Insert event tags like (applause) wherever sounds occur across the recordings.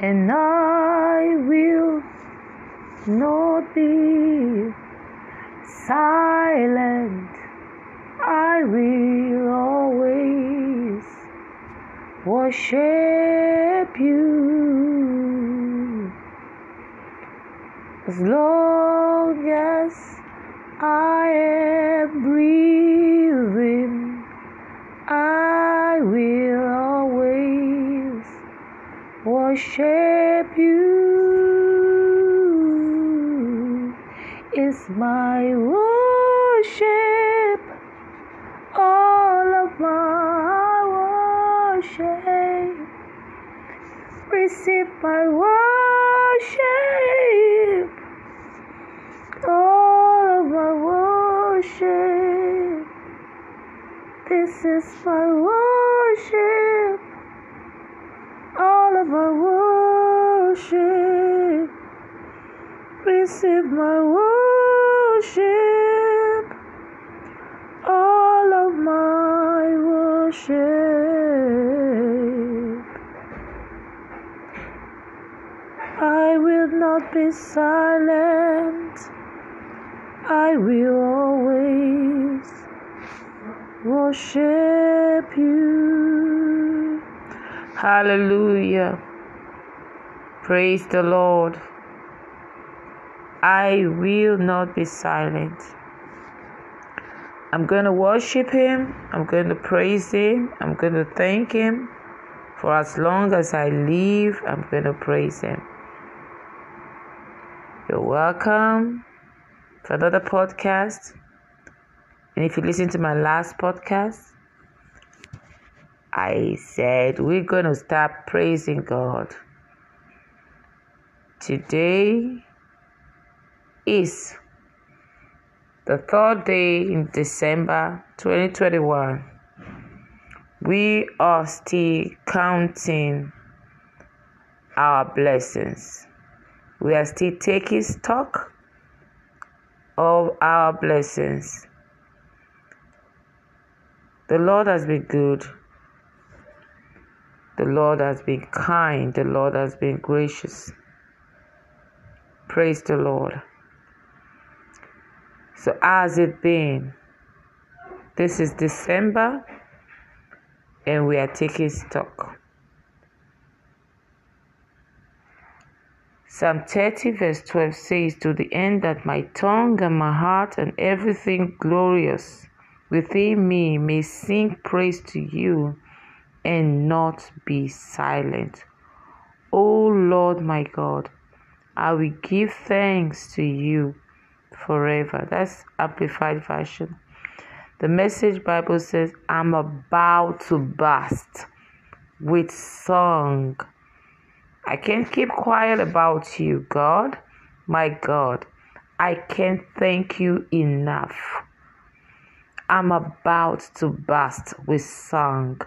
and I will not be silent. I will always worship you as long as I am breathing. I will worship you. Is my worship all of my worship? Receive my worship, all of my worship. This is my worship, my worship. Receive my worship, all of my worship. I will not be silent, I will always worship you. Hallelujah. Praise the Lord. I will not be silent. I'm going to worship Him. I'm going to praise Him. I'm going to thank Him. For as long as I live, I'm going to praise Him. You're welcome to another podcast. And if you listen to my last podcast, I said we're going to start praising God. Today is the third day in December 2021. We are still counting our blessings. We are still taking stock of our blessings. The Lord has been good. The Lord has been kind. The Lord has been gracious. Praise the Lord. So, has it been? This is December, and we are taking stock. Psalm 30, verse 12 says, To the end that my tongue and my heart and everything glorious within me may sing praise to you and not be silent. O Lord my God, I will give thanks to you forever. That's Amplified Version. The Message Bible says, I'm about to burst with song. I can't keep quiet about you, God. My God, I can't thank you enough. I'm about to burst with song.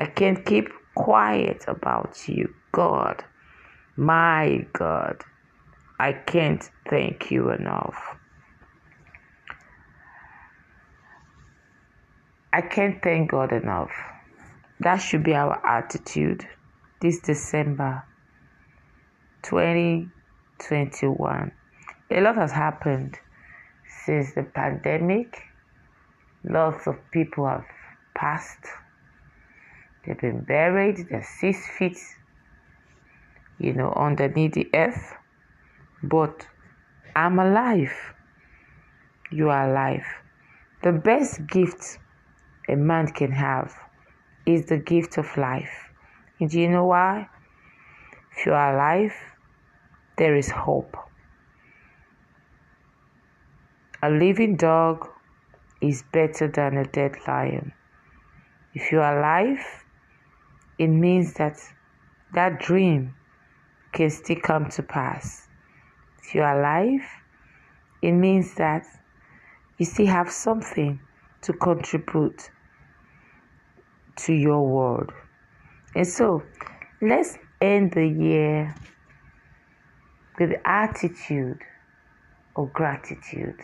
I can't keep quiet about you, God. My God, I can't thank you enough. I can't thank God enough. That should be our attitude this December 2021. A lot has happened since the pandemic. Lots of people have passed. They've been buried. They're six feet, you know, underneath the earth. But I'm alive. You are alive. The best gift a man can have is the gift of life. And do you know why? If you are alive, there is hope. A living dog is better than a dead lion. If you are alive, it means that that dream can still come to pass. If you are alive, it means that you still have something to contribute to your world. And so let's end the year with attitude of gratitude.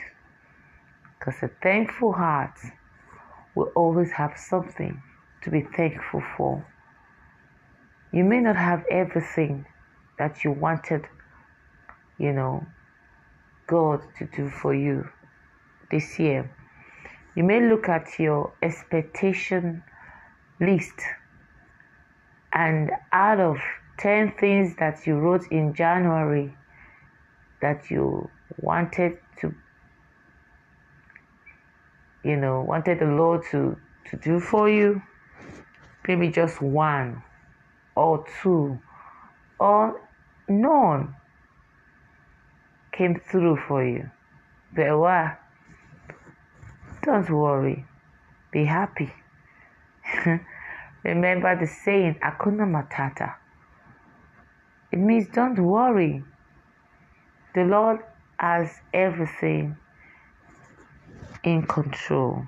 Because a thankful heart will always have something to be thankful for. You may not have everything that you wanted, you know, God to do for you this year. You may look at your expectation list, and out of 10 things that you wrote in January that you wanted to, you know, wanted the Lord to, to do for you, maybe just one or two or none came through for you. But why? Don't worry. Be happy. (laughs) Remember the saying, Akuna Matata. It means don't worry. The Lord has everything in control.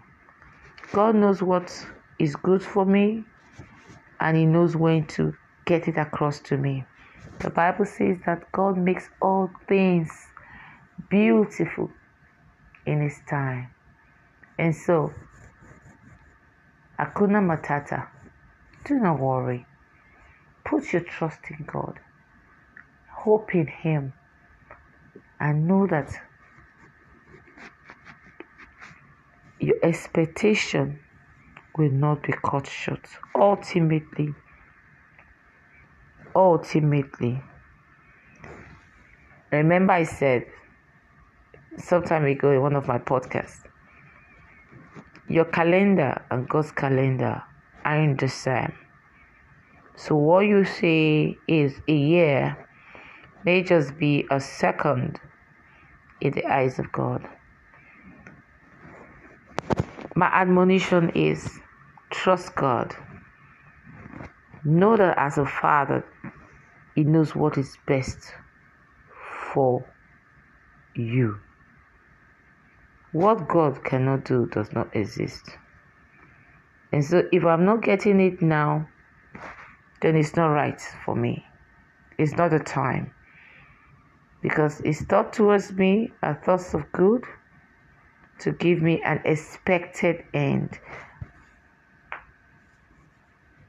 God knows what is good for me and He knows when to get it across to me. The Bible says that God makes all things beautiful in His time. And so, Akuna Matata, do not worry. Put your trust in God, hope in Him, and know that your expectation will not be cut short. Ultimately, ultimately, remember I said some time ago in one of my podcasts your calendar and God's calendar aren't the same. So, what you say is a year may just be a second in the eyes of God. My admonition is trust God. Know that as a father, He knows what is best for you. What God cannot do does not exist. And so if I'm not getting it now, then it's not right for me. It's not the time. Because His thought towards me are thoughts of good to give me an expected end.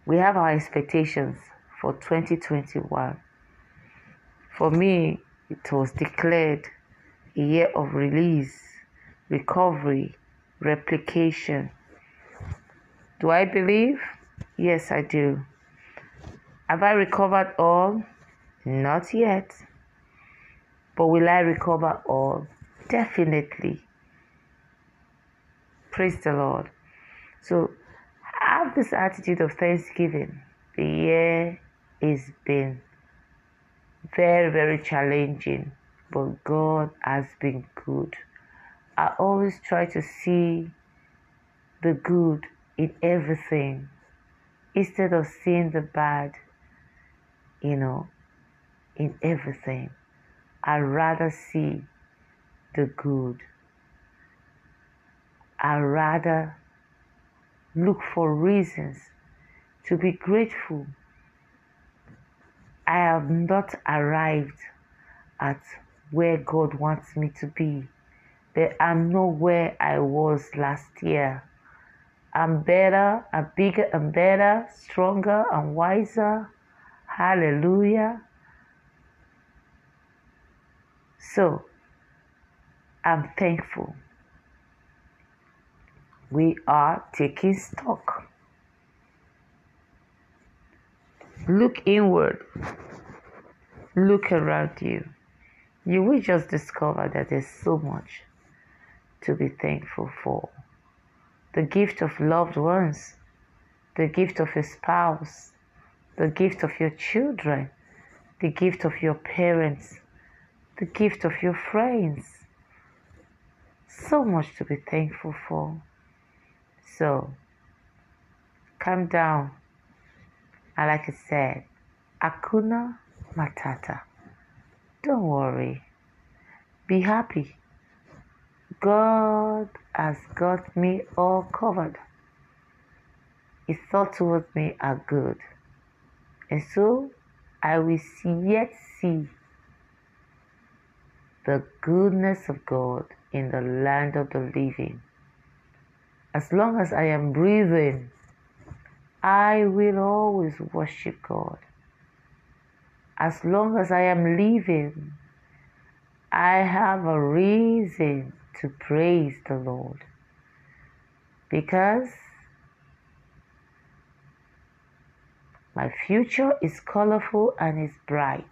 We have our expectations for 2021. For me, it was declared a year of release recovery, replication. Do I believe? Yes, I do. Have I recovered all? Not yet. But will I recover all? Definitely. Praise the Lord. So have this attitude of thanksgiving. The year has been very, very challenging, but God has been good. I always try to see the good in everything instead of seeing the bad, you know, in everything. I rather see the good. I rather look for reasons to be grateful. I have not arrived at where God wants me to be but I'm not where I was last year. I'm better, I'm bigger and better, stronger and wiser. Hallelujah. So, I'm thankful. We are taking stock. Look inward. Look around you. You will just discover that there's so much to be thankful for. The gift of loved ones, the gift of a spouse, the gift of your children, the gift of your parents, the gift of your friends. So much to be thankful for. So, calm down. And like I said, Akuna Matata. Don't worry. Be happy. God has got me all covered. His thoughts towards me are good. And so I will see, yet see the goodness of God in the land of the living. As long as I am breathing, I will always worship God. as long as I am living, I have a reason to praise the Lord. Because my future is colorful and is bright,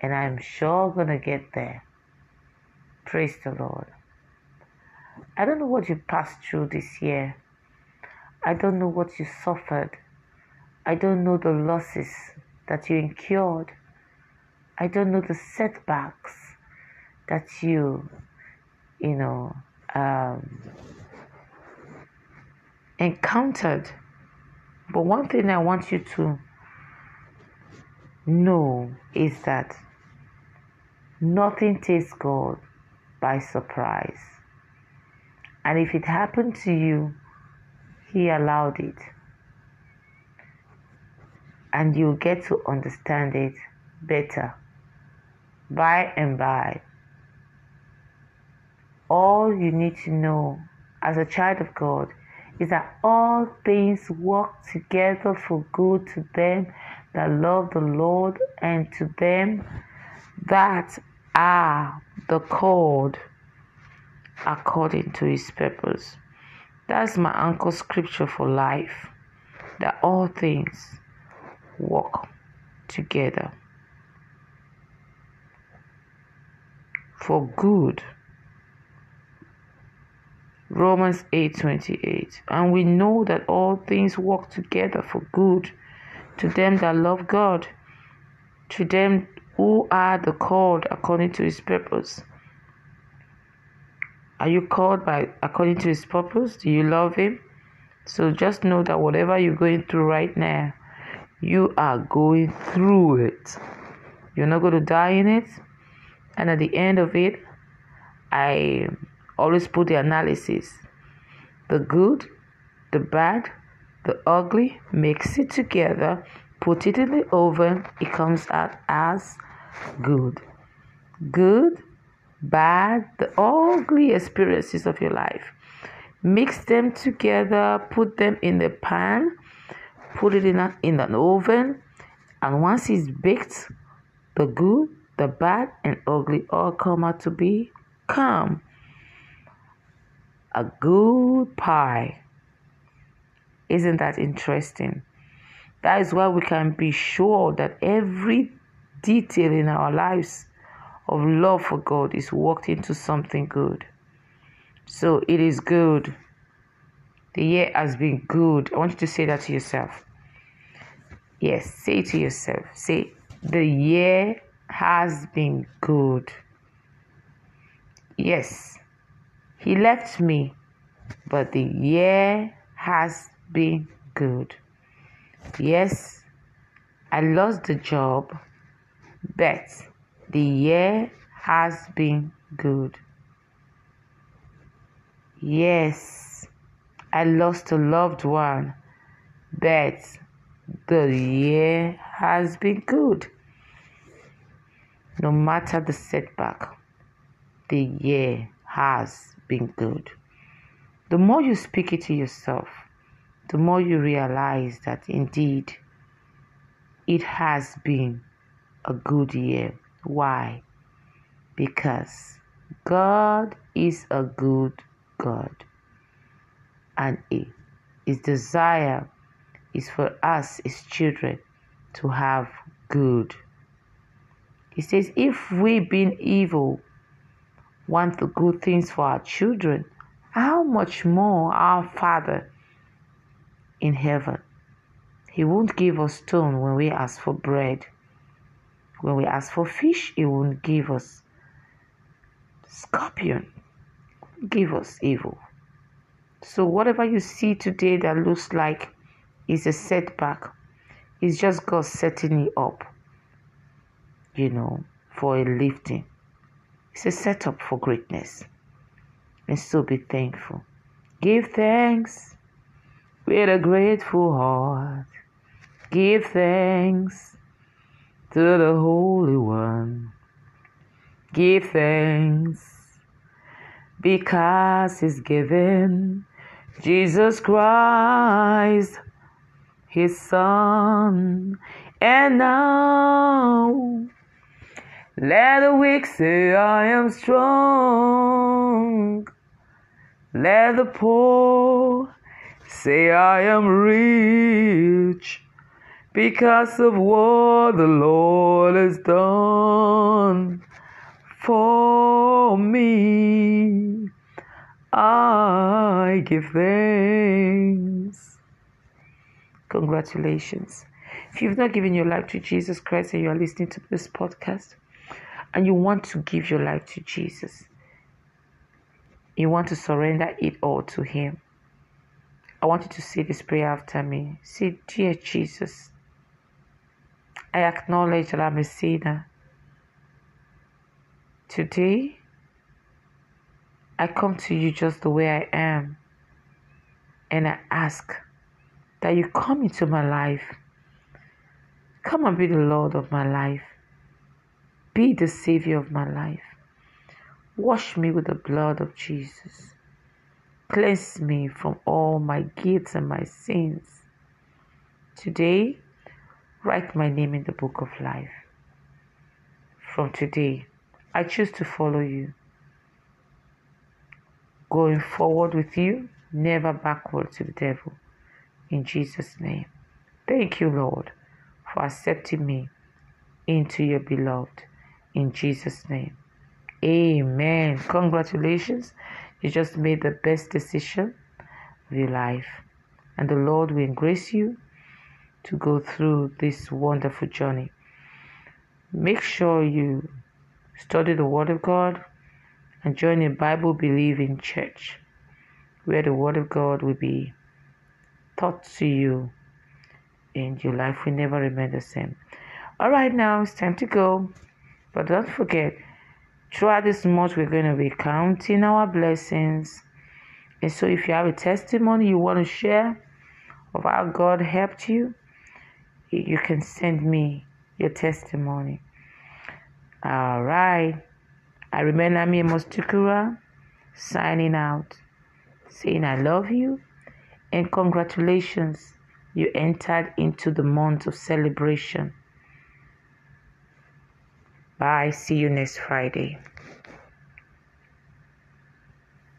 and I'm sure gonna get there. Praise the Lord. I don't know what you passed through this year. I don't know what you suffered. I don't know the losses that you incurred. I don't know the setbacks that you, you know, um, encountered. But one thing I want you to know is that nothing takes God by surprise. And if it happened to you, He allowed it. And you'll get to understand it better by and by. All you need to know as a child of God is that all things work together for good to them that love the Lord and to them that are the called according to his purpose. That's my anchor scripture for life. That all things work together for good. Romans 8:28 And we know that all things work together for good to them that love God to them who are the called according to his purpose. Are you called by according to his purpose? Do you love him? So just know that whatever you're going through right now, you are going through it. You're not going to die in it. And at the end of it, I always put the analysis the good, the bad, the ugly, mix it together, put it in the oven, it comes out as good. Good, bad, the ugly experiences of your life. Mix them together, put them in the pan, put it in, a, in an oven, and once it's baked, the good, the bad, and ugly all come out to be calm. A good pie. Isn't that interesting? That is why we can be sure that every detail in our lives of love for God is worked into something good. So it is good. The year has been good. I want you to say that to yourself. Yes, say it to yourself. Say, the year has been good. Yes, he left me, but the year has been good. Yes, I lost the job, but the year has been good. Yes, I lost a loved one, but the year has been good. No matter the setback, the year has been good. The more you speak it to yourself, the more you realize that indeed it has been a good year. Why? Because God is a good God. And His desire is for us, His children, to have good. He says, if we, being evil, want the good things for our children, how much more our Father in heaven. He won't give us stone when we ask for bread. When we ask for fish, He won't give us scorpion. Give us evil. So whatever you see today that looks like is a setback, it's just God setting you up, you know, for a lifting. It's a setup for greatness. And so be thankful. Give thanks with a grateful heart. Give thanks to the Holy One. Give thanks because He's given Jesus Christ his son. And now, let the weak say, I am strong. Let the poor say, I am rich because of what the Lord has done for me. I give thanks. Congratulations. If you've not given your life to Jesus Christ and you are listening to this podcast and you want to give your life to Jesus, you want to surrender it all to Him. I want you to say this prayer after me. Say, Dear Jesus, I acknowledge that I'm a sinner. Today, I come to you just the way I am and I ask that you come into my life. Come and be the Lord of my life. Be the Savior of my life. Wash me with the blood of Jesus. Cleanse me from all my guilt and my sins. Today, write my name in the book of life. From today, I choose to follow you. Going forward with you, never backward to the devil. In Jesus' name. Thank you, Lord, for accepting me into your beloved. In Jesus' name. Amen. Congratulations. You just made the best decision of your life. And the Lord will grace you to go through this wonderful journey. Make sure you study the Word of God and join a Bible believing church where the Word of God will be taught to you and your life will never remain the same. All right, now it's time to go. But don't forget, throughout this month, we're going to be counting our blessings. And so, if you have a testimony you want to share of how God helped you, you can send me your testimony. All right. I remain Ami Mostukura signing out, saying I love you and congratulations. You entered into the month of celebration. Bye. See you next Friday.